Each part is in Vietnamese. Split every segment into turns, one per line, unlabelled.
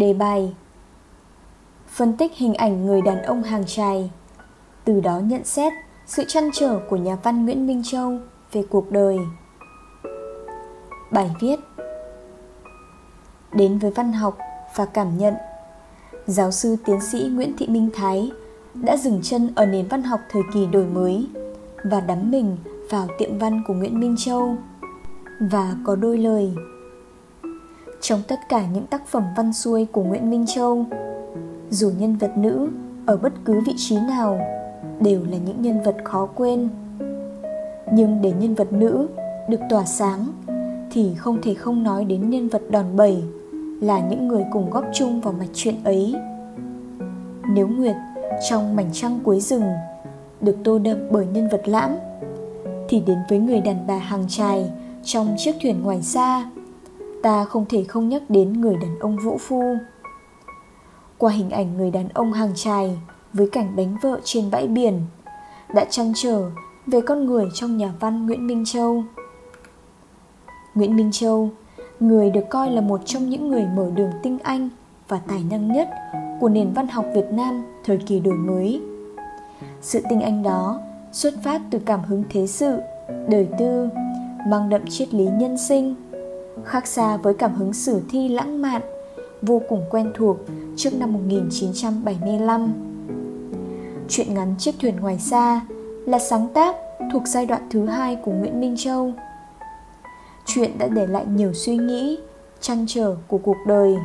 Đề bài. Phân tích hình ảnh người đàn ông hàng trài Từ đó nhận xét sự chăn trở của nhà văn Nguyễn Minh Châu về cuộc đời. Bài viết Đến với văn học và cảm nhận, Giáo sư tiến sĩ Nguyễn Thị Minh Thái đã dừng chân ở nền văn học thời kỳ đổi mới và đắm mình vào tiệm văn của Nguyễn Minh Châu và có đôi lời trong tất cả những tác phẩm văn xuôi của Nguyễn Minh Châu. Dù nhân vật nữ ở bất cứ vị trí nào đều là những nhân vật khó quên. Nhưng để nhân vật nữ được tỏa sáng thì không thể không nói đến nhân vật đòn bẩy là những người cùng góp chung vào mạch chuyện ấy. Nếu nguyệt trong mảnh trăng cuối rừng được tô đậm bởi nhân vật lãm, thì đến với người đàn bà hàng trài trong chiếc thuyền ngoài xa ta không thể không nhắc đến người đàn ông vũ phu qua hình ảnh người đàn ông hàng trài với cảnh đánh vợ trên bãi biển đã trăn trở về con người trong nhà văn Nguyễn Minh Châu. Nguyễn Minh Châu, người được coi là một trong những người mở đường tinh anh và tài năng nhất của nền văn học Việt Nam thời kỳ đổi mới. Sự tinh anh đó xuất phát từ cảm hứng thế sự, đời tư, mang đậm triết lý nhân sinh, khác xa với cảm hứng sử thi lãng mạn, vô cùng quen thuộc trước năm 1975. Chuyện ngắn Chiếc thuyền ngoài xa là sáng tác thuộc giai đoạn thứ hai của Nguyễn Minh Châu. Chuyện đã để lại nhiều suy nghĩ, trăn trở của cuộc đời.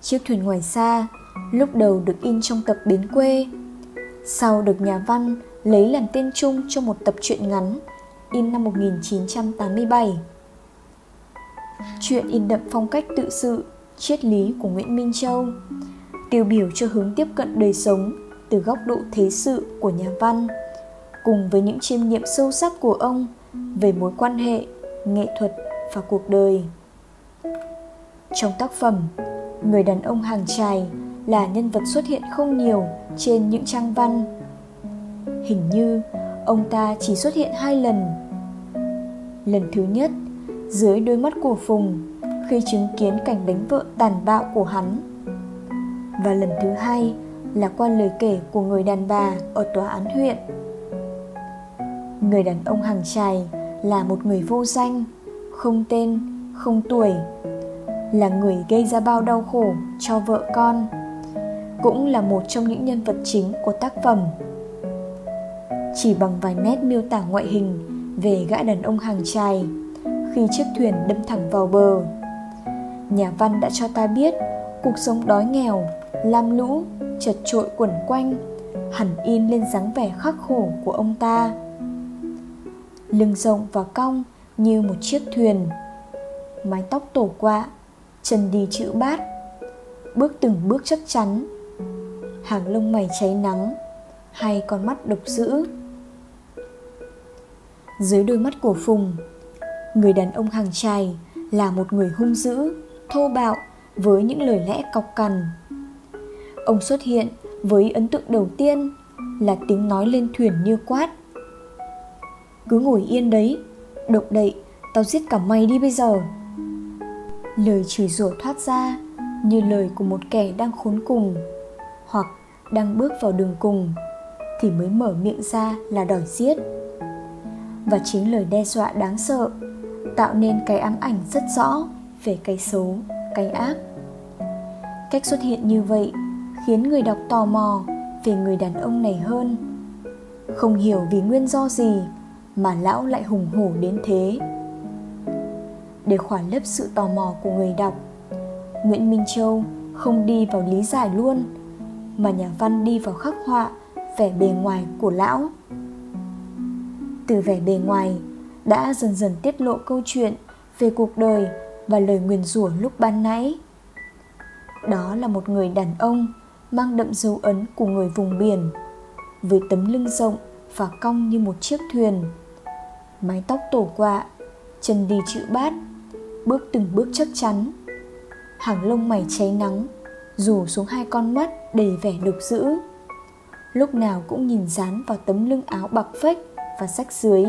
Chiếc thuyền ngoài xa lúc đầu được in trong tập Bến quê, sau được nhà văn lấy làm tên chung cho một tập truyện ngắn in năm 1987. Chuyện in đậm phong cách tự sự, triết lý của Nguyễn Minh Châu, tiêu biểu cho hướng tiếp cận đời sống từ góc độ thế sự của nhà văn, cùng với những chiêm nghiệm sâu sắc của ông về mối quan hệ, nghệ thuật và cuộc đời. Trong tác phẩm, người đàn ông hàng trài là nhân vật xuất hiện không nhiều trên những trang văn. Hình như ông ta chỉ xuất hiện hai lần. Lần thứ nhất, dưới đôi mắt của Phùng khi chứng kiến cảnh đánh vợ tàn bạo của hắn. Và lần thứ hai là qua lời kể của người đàn bà ở tòa án huyện. Người đàn ông hàng trài là một người vô danh, không tên, không tuổi, là người gây ra bao đau khổ cho vợ con cũng là một trong những nhân vật chính của tác phẩm chỉ bằng vài nét miêu tả ngoại hình về gã đàn ông hàng trài khi chiếc thuyền đâm thẳng vào bờ. Nhà văn đã cho ta biết, cuộc sống đói nghèo, lam lũ, chật trội quẩn quanh, hẳn in lên dáng vẻ khắc khổ của ông ta. Lưng rộng và cong như một chiếc thuyền. Mái tóc tổ quạ, chân đi chữ bát. Bước từng bước chắc chắn. Hàng lông mày cháy nắng, hai con mắt độc dữ. Dưới đôi mắt của phùng người đàn ông hàng trài là một người hung dữ, thô bạo với những lời lẽ cọc cằn. Ông xuất hiện với ấn tượng đầu tiên là tiếng nói lên thuyền như quát. Cứ ngồi yên đấy, độc đậy, tao giết cả mày đi bây giờ. Lời chửi rủa thoát ra như lời của một kẻ đang khốn cùng hoặc đang bước vào đường cùng thì mới mở miệng ra là đòi giết. Và chính lời đe dọa đáng sợ tạo nên cái ám ảnh rất rõ về cái xấu cái ác. Cách xuất hiện như vậy khiến người đọc tò mò về người đàn ông này hơn. Không hiểu vì nguyên do gì mà lão lại hùng hổ đến thế. Để khỏa lấp sự tò mò của người đọc, nguyễn minh châu không đi vào lý giải luôn, mà nhà văn đi vào khắc họa vẻ bề ngoài của lão. Từ vẻ bề ngoài đã dần dần tiết lộ câu chuyện về cuộc đời và lời nguyền rủa lúc ban nãy. Đó là một người đàn ông mang đậm dấu ấn của người vùng biển, với tấm lưng rộng và cong như một chiếc thuyền. Mái tóc tổ quạ, chân đi chữ bát, bước từng bước chắc chắn. Hàng lông mày cháy nắng, rủ xuống hai con mắt đầy vẻ độc dữ. Lúc nào cũng nhìn dán vào tấm lưng áo bạc phách và sách dưới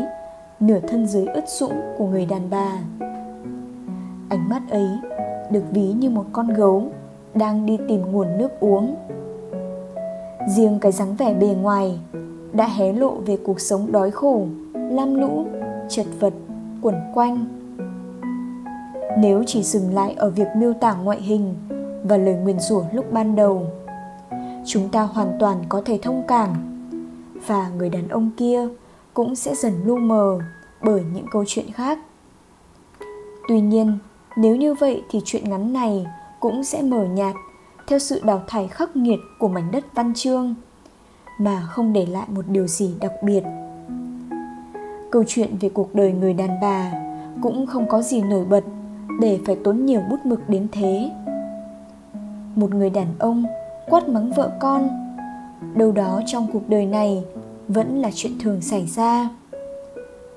nửa thân dưới ướt sũng của người đàn bà. Ánh mắt ấy được ví như một con gấu đang đi tìm nguồn nước uống. Riêng cái dáng vẻ bề ngoài đã hé lộ về cuộc sống đói khổ, lam lũ, chật vật, quẩn quanh. Nếu chỉ dừng lại ở việc miêu tả ngoại hình và lời nguyền rủa lúc ban đầu, chúng ta hoàn toàn có thể thông cảm. Và người đàn ông kia cũng sẽ dần lu mờ bởi những câu chuyện khác. Tuy nhiên, nếu như vậy thì chuyện ngắn này cũng sẽ mờ nhạt theo sự đào thải khắc nghiệt của mảnh đất văn chương, mà không để lại một điều gì đặc biệt. Câu chuyện về cuộc đời người đàn bà cũng không có gì nổi bật để phải tốn nhiều bút mực đến thế. Một người đàn ông quát mắng vợ con, đâu đó trong cuộc đời này vẫn là chuyện thường xảy ra.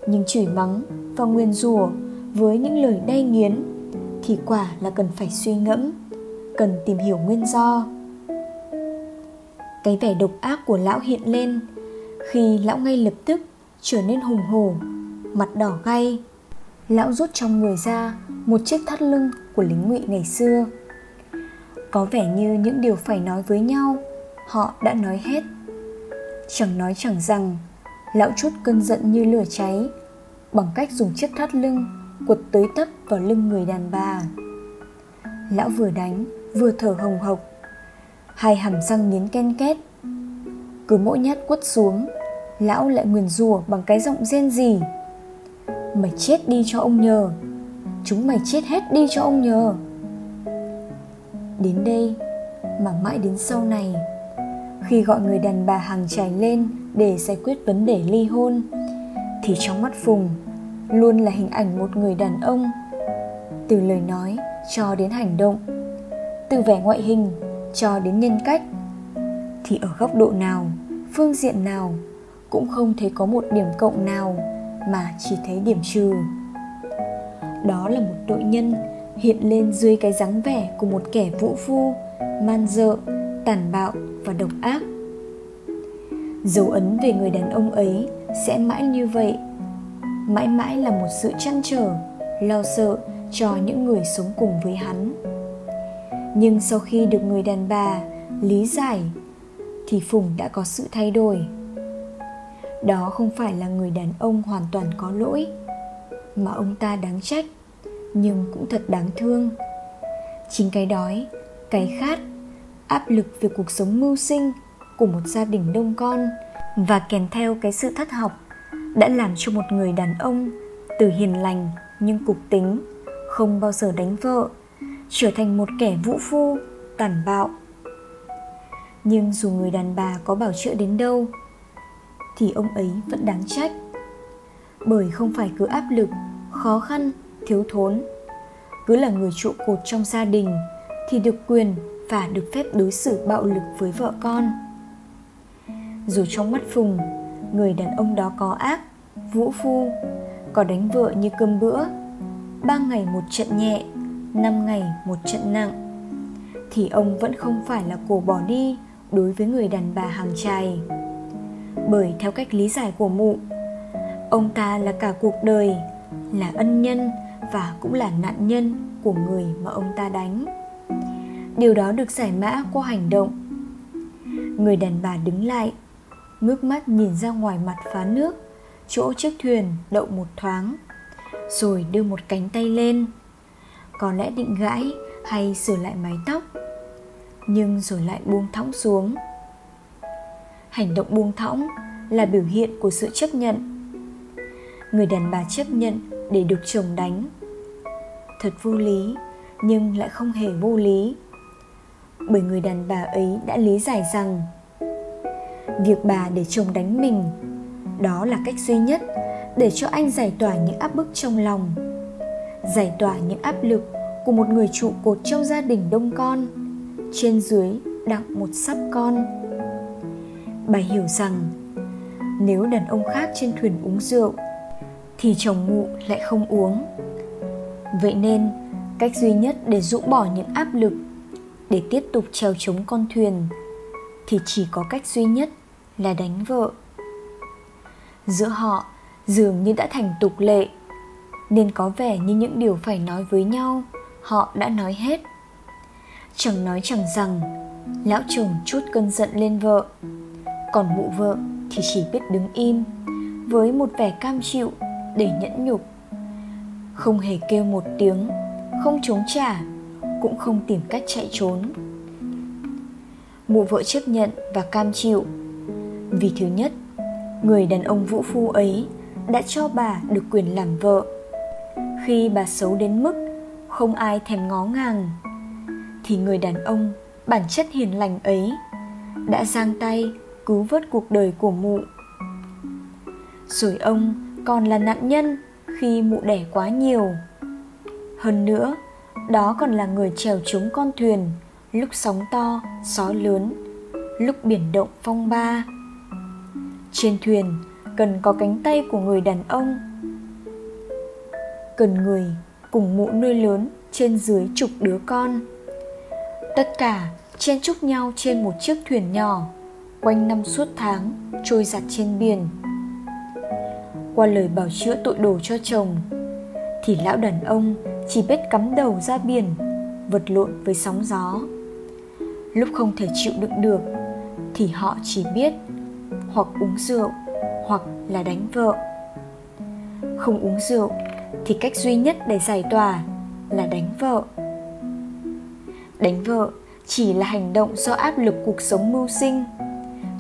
Nhưng chửi mắng và nguyền rủa với những lời đay nghiến thì quả là cần phải suy ngẫm, cần tìm hiểu nguyên do. Cái vẻ độc ác của lão hiện lên khi lão ngay lập tức trở nên hùng hổ, mặt đỏ gay lão rút trong người ra một chiếc thắt lưng của lính ngụy ngày xưa. Có vẻ như những điều phải nói với nhau, họ đã nói hết chẳng nói chẳng rằng, lão chút cơn giận như lửa cháy, bằng cách dùng chiếc thắt lưng quật tới tấp vào lưng người đàn bà. Lão vừa đánh, vừa thở hồng hộc, hai hàm răng nghiến ken két. Cứ mỗi nhát quất xuống, lão lại nguyền rủa bằng cái giọng rên rỉ. Mày chết đi cho ông nhờ, chúng mày chết hết đi cho ông nhờ. Đến đây, mà mãi đến sau này khi gọi người đàn bà hàng trải lên để giải quyết vấn đề ly hôn, thì trong mắt phùng luôn là hình ảnh một người đàn ông. Từ lời nói cho đến hành động, từ vẻ ngoại hình cho đến nhân cách, thì ở góc độ nào, phương diện nào cũng không thấy có một điểm cộng nào mà chỉ thấy điểm trừ. Đó là một tội nhân hiện lên dưới cái dáng vẻ của một kẻ vũ phu, man dợ tàn bạo và độc ác. Dấu ấn về người đàn ông ấy sẽ mãi như vậy, mãi mãi là một sự chăn trở, lo sợ cho những người sống cùng với hắn. Nhưng sau khi được người đàn bà lý giải, thì phùng đã có sự thay đổi. Đó không phải là người đàn ông hoàn toàn có lỗi mà ông ta đáng trách, nhưng cũng thật đáng thương. Chính cái đói, cái khát áp lực về cuộc sống mưu sinh của một gia đình đông con và kèm theo cái sự thất học đã làm cho một người đàn ông từ hiền lành nhưng cục tính, không bao giờ đánh vợ, trở thành một kẻ vũ phu, tàn bạo. Nhưng dù người đàn bà có bảo trợ đến đâu, thì ông ấy vẫn đáng trách. Bởi không phải cứ áp lực, khó khăn, thiếu thốn, cứ là người trụ cột trong gia đình thì được quyền và được phép đối xử bạo lực với vợ con. Dù trong mắt phùng, người đàn ông đó có ác, vũ phu, có đánh vợ như cơm bữa, ba ngày một trận nhẹ, năm ngày một trận nặng, thì ông vẫn không phải là cổ bỏ đi đối với người đàn bà hàng trài bởi theo cách lý giải của mụ, ông ta là cả cuộc đời, là ân nhân và cũng là nạn nhân của người mà ông ta đánh điều đó được giải mã qua hành động. Người đàn bà đứng lại, ngước mắt nhìn ra ngoài mặt phá nước, chỗ chiếc thuyền đậu một thoáng, rồi đưa một cánh tay lên. Có lẽ định gãi hay sửa lại mái tóc, nhưng rồi lại buông thõng xuống. Hành động buông thõng là biểu hiện của sự chấp nhận. Người đàn bà chấp nhận để được chồng đánh. Thật vô lý, nhưng lại không hề vô lý bởi người đàn bà ấy đã lý giải rằng việc bà để chồng đánh mình, đó là cách duy nhất để cho anh giải tỏa những áp bức trong lòng, giải tỏa những áp lực của một người trụ cột trong gia đình đông con, trên dưới đặng một sắp con. Bà hiểu rằng nếu đàn ông khác trên thuyền uống rượu thì chồng mụ lại không uống. Vậy nên, cách duy nhất để rũ bỏ những áp lực để tiếp tục trèo chống con thuyền, thì chỉ có cách duy nhất là đánh vợ. Giữa họ, dường như đã thành tục lệ, nên có vẻ như những điều phải nói với nhau, họ đã nói hết. Chẳng nói chẳng rằng, lão chồng chút cơn giận lên vợ, còn mụ vợ thì chỉ biết đứng im, với một vẻ cam chịu để nhẫn nhục. Không hề kêu một tiếng, không chống trả cũng không tìm cách chạy trốn. Mụ vợ chấp nhận và cam chịu. Vì thứ nhất, người đàn ông vũ phu ấy đã cho bà được quyền làm vợ. Khi bà xấu đến mức không ai thèm ngó ngàng, thì người đàn ông bản chất hiền lành ấy đã giang tay cứu vớt cuộc đời của mụ. Rồi ông còn là nạn nhân khi mụ đẻ quá nhiều. Hơn nữa đó còn là người chèo trúng con thuyền, lúc sóng to, gió lớn, lúc biển động phong ba. Trên thuyền, cần có cánh tay của người đàn ông. Cần người cùng mụ nuôi lớn trên dưới chục đứa con. Tất cả chen chúc nhau trên một chiếc thuyền nhỏ, quanh năm suốt tháng, trôi giặt trên biển. Qua lời bảo chữa tội đồ cho chồng, thì lão đàn ông chỉ biết cắm đầu ra biển, vật lộn với sóng gió. Lúc không thể chịu đựng được, thì họ chỉ biết hoặc uống rượu hoặc là đánh vợ. Không uống rượu thì cách duy nhất để giải tỏa là đánh vợ. Đánh vợ chỉ là hành động do áp lực cuộc sống mưu sinh,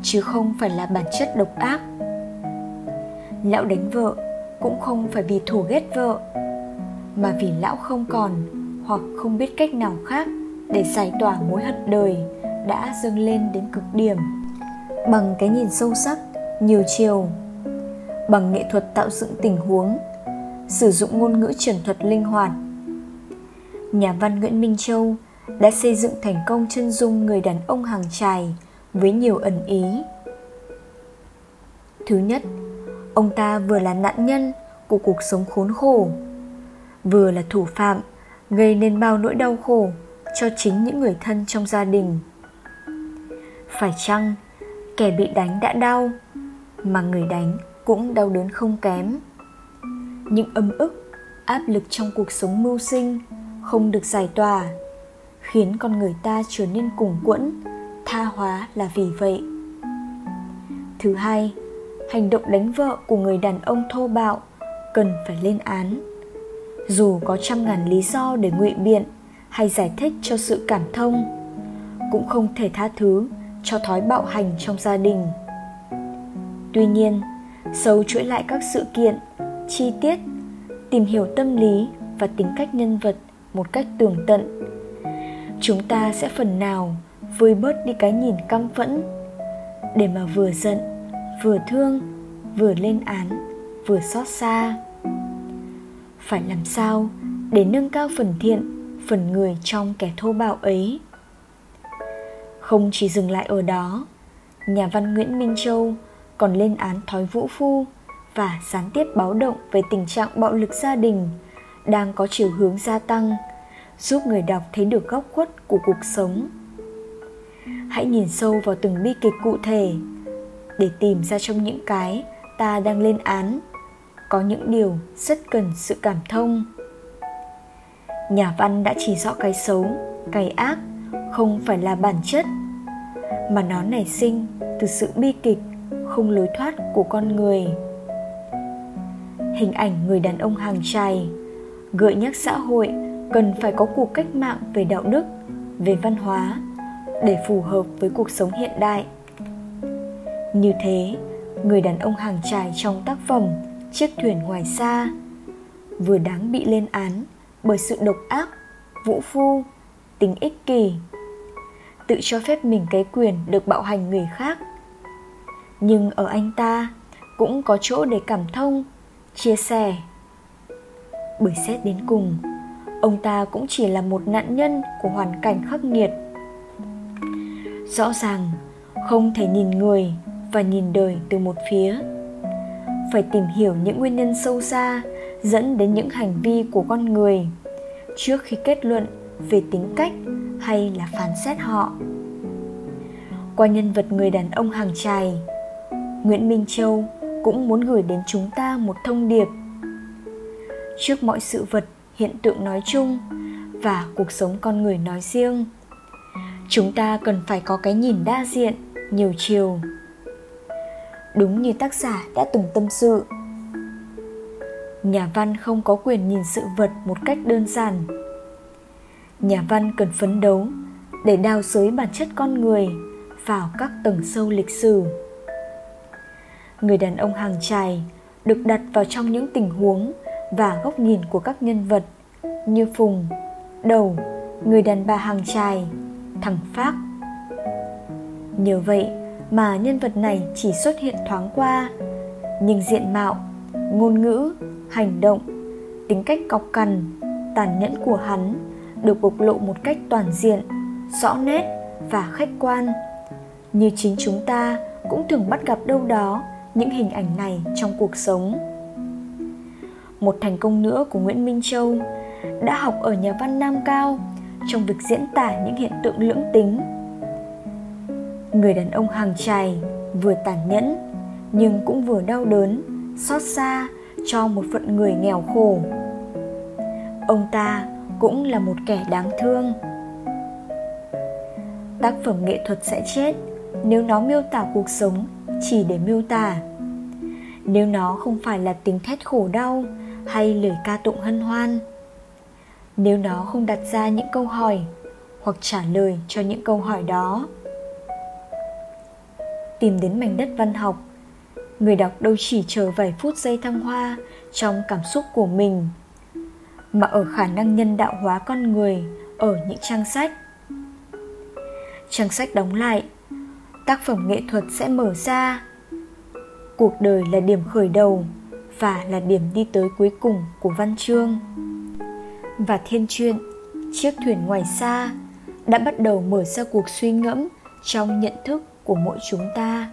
chứ không phải là bản chất độc ác. Lão đánh vợ cũng không phải vì thù ghét vợ mà vì lão không còn hoặc không biết cách nào khác để giải tỏa mối hận đời đã dâng lên đến cực điểm. Bằng cái nhìn sâu sắc, nhiều chiều. Bằng nghệ thuật tạo dựng tình huống, sử dụng ngôn ngữ trần thuật linh hoạt. Nhà văn nguyễn minh châu đã xây dựng thành công chân dung người đàn ông hàng trài với nhiều ẩn ý. Thứ nhất, ông ta vừa là nạn nhân của cuộc sống khốn khổ vừa là thủ phạm, gây nên bao nỗi đau khổ cho chính những người thân trong gia đình. Phải chăng kẻ bị đánh đã đau mà người đánh cũng đau đớn không kém? Những âm ức, áp lực trong cuộc sống mưu sinh không được giải tỏa, khiến con người ta trở nên cùng quẫn, tha hóa là vì vậy. Thứ hai, hành động đánh vợ của người đàn ông thô bạo cần phải lên án dù có trăm ngàn lý do để ngụy biện hay giải thích cho sự cảm thông, cũng không thể tha thứ cho thói bạo hành trong gia đình. Tuy nhiên, sâu chuỗi lại các sự kiện, chi tiết, tìm hiểu tâm lý và tính cách nhân vật một cách tường tận, chúng ta sẽ phần nào vơi bớt đi cái nhìn căm phẫn để mà vừa giận, vừa thương, vừa lên án, vừa xót xa phải làm sao để nâng cao phần thiện, phần người trong kẻ thô bạo ấy? Không chỉ dừng lại ở đó, nhà văn nguyễn minh châu còn lên án thói vũ phu và gián tiếp báo động về tình trạng bạo lực gia đình đang có chiều hướng gia tăng, giúp người đọc thấy được góc khuất của cuộc sống. Hãy nhìn sâu vào từng bi kịch cụ thể để tìm ra trong những cái ta đang lên án có những điều rất cần sự cảm thông. Nhà văn đã chỉ rõ cái xấu, cái ác, không phải là bản chất, mà nó nảy sinh từ sự bi kịch, không lối thoát của con người. Hình ảnh người đàn ông hàng trai gợi nhắc xã hội cần phải có cuộc cách mạng về đạo đức, về văn hóa để phù hợp với cuộc sống hiện đại. Như thế, người đàn ông hàng trai trong tác phẩm chiếc thuyền ngoài xa. Vừa đáng bị lên án bởi sự độc ác, vũ phu, tính ích kỷ. Tự cho phép mình cái quyền được bạo hành người khác. Nhưng ở anh ta cũng có chỗ để cảm thông, chia sẻ. Bởi xét đến cùng, ông ta cũng chỉ là một nạn nhân của hoàn cảnh khắc nghiệt. Rõ ràng không thể nhìn người và nhìn đời từ một phía phải tìm hiểu những nguyên nhân sâu xa dẫn đến những hành vi của con người trước khi kết luận về tính cách hay là phán xét họ. Qua nhân vật người đàn ông hàng trài nguyễn minh châu cũng muốn gửi đến chúng ta một thông điệp. Trước mọi sự vật hiện tượng nói chung và cuộc sống con người nói riêng, chúng ta cần phải có cái nhìn đa diện, nhiều chiều đúng như tác giả đã từng tâm sự. Nhà văn không có quyền nhìn sự vật một cách đơn giản. Nhà văn cần phấn đấu để đào sới bản chất con người vào các tầng sâu lịch sử. Người đàn ông hàng trài được đặt vào trong những tình huống và góc nhìn của các nhân vật như phùng, đầu, người đàn bà hàng trài thằng phác. Nhờ vậy mà nhân vật này chỉ xuất hiện thoáng qua. Nhưng diện mạo, ngôn ngữ, hành động, tính cách cọc cằn, tàn nhẫn của hắn được bộc lộ một cách toàn diện, rõ nét và khách quan. Như chính chúng ta cũng thường bắt gặp đâu đó những hình ảnh này trong cuộc sống. Một thành công nữa của nguyễn minh châu đã học ở nhà văn nam cao trong việc diễn tả những hiện tượng lưỡng tính người đàn ông hàng chài vừa tàn nhẫn, nhưng cũng vừa đau đớn, xót xa cho một phận người nghèo khổ. Ông ta cũng là một kẻ đáng thương. Tác phẩm nghệ thuật sẽ chết nếu nó miêu tả cuộc sống chỉ để miêu tả. Nếu nó không phải là tiếng thét khổ đau hay lời ca tụng hân hoan. Nếu nó không đặt ra những câu hỏi hoặc trả lời cho những câu hỏi đó tìm đến mảnh đất văn học. Người đọc đâu chỉ chờ vài phút giây thăng hoa trong cảm xúc của mình, mà ở khả năng nhân đạo hóa con người ở những trang sách. Trang sách đóng lại, tác phẩm nghệ thuật sẽ mở ra. Cuộc đời là điểm khởi đầu và là điểm đi tới cuối cùng của văn chương. Và thiên truyện, chiếc thuyền ngoài xa, đã bắt đầu mở ra cuộc suy ngẫm trong nhận thức của mỗi chúng ta.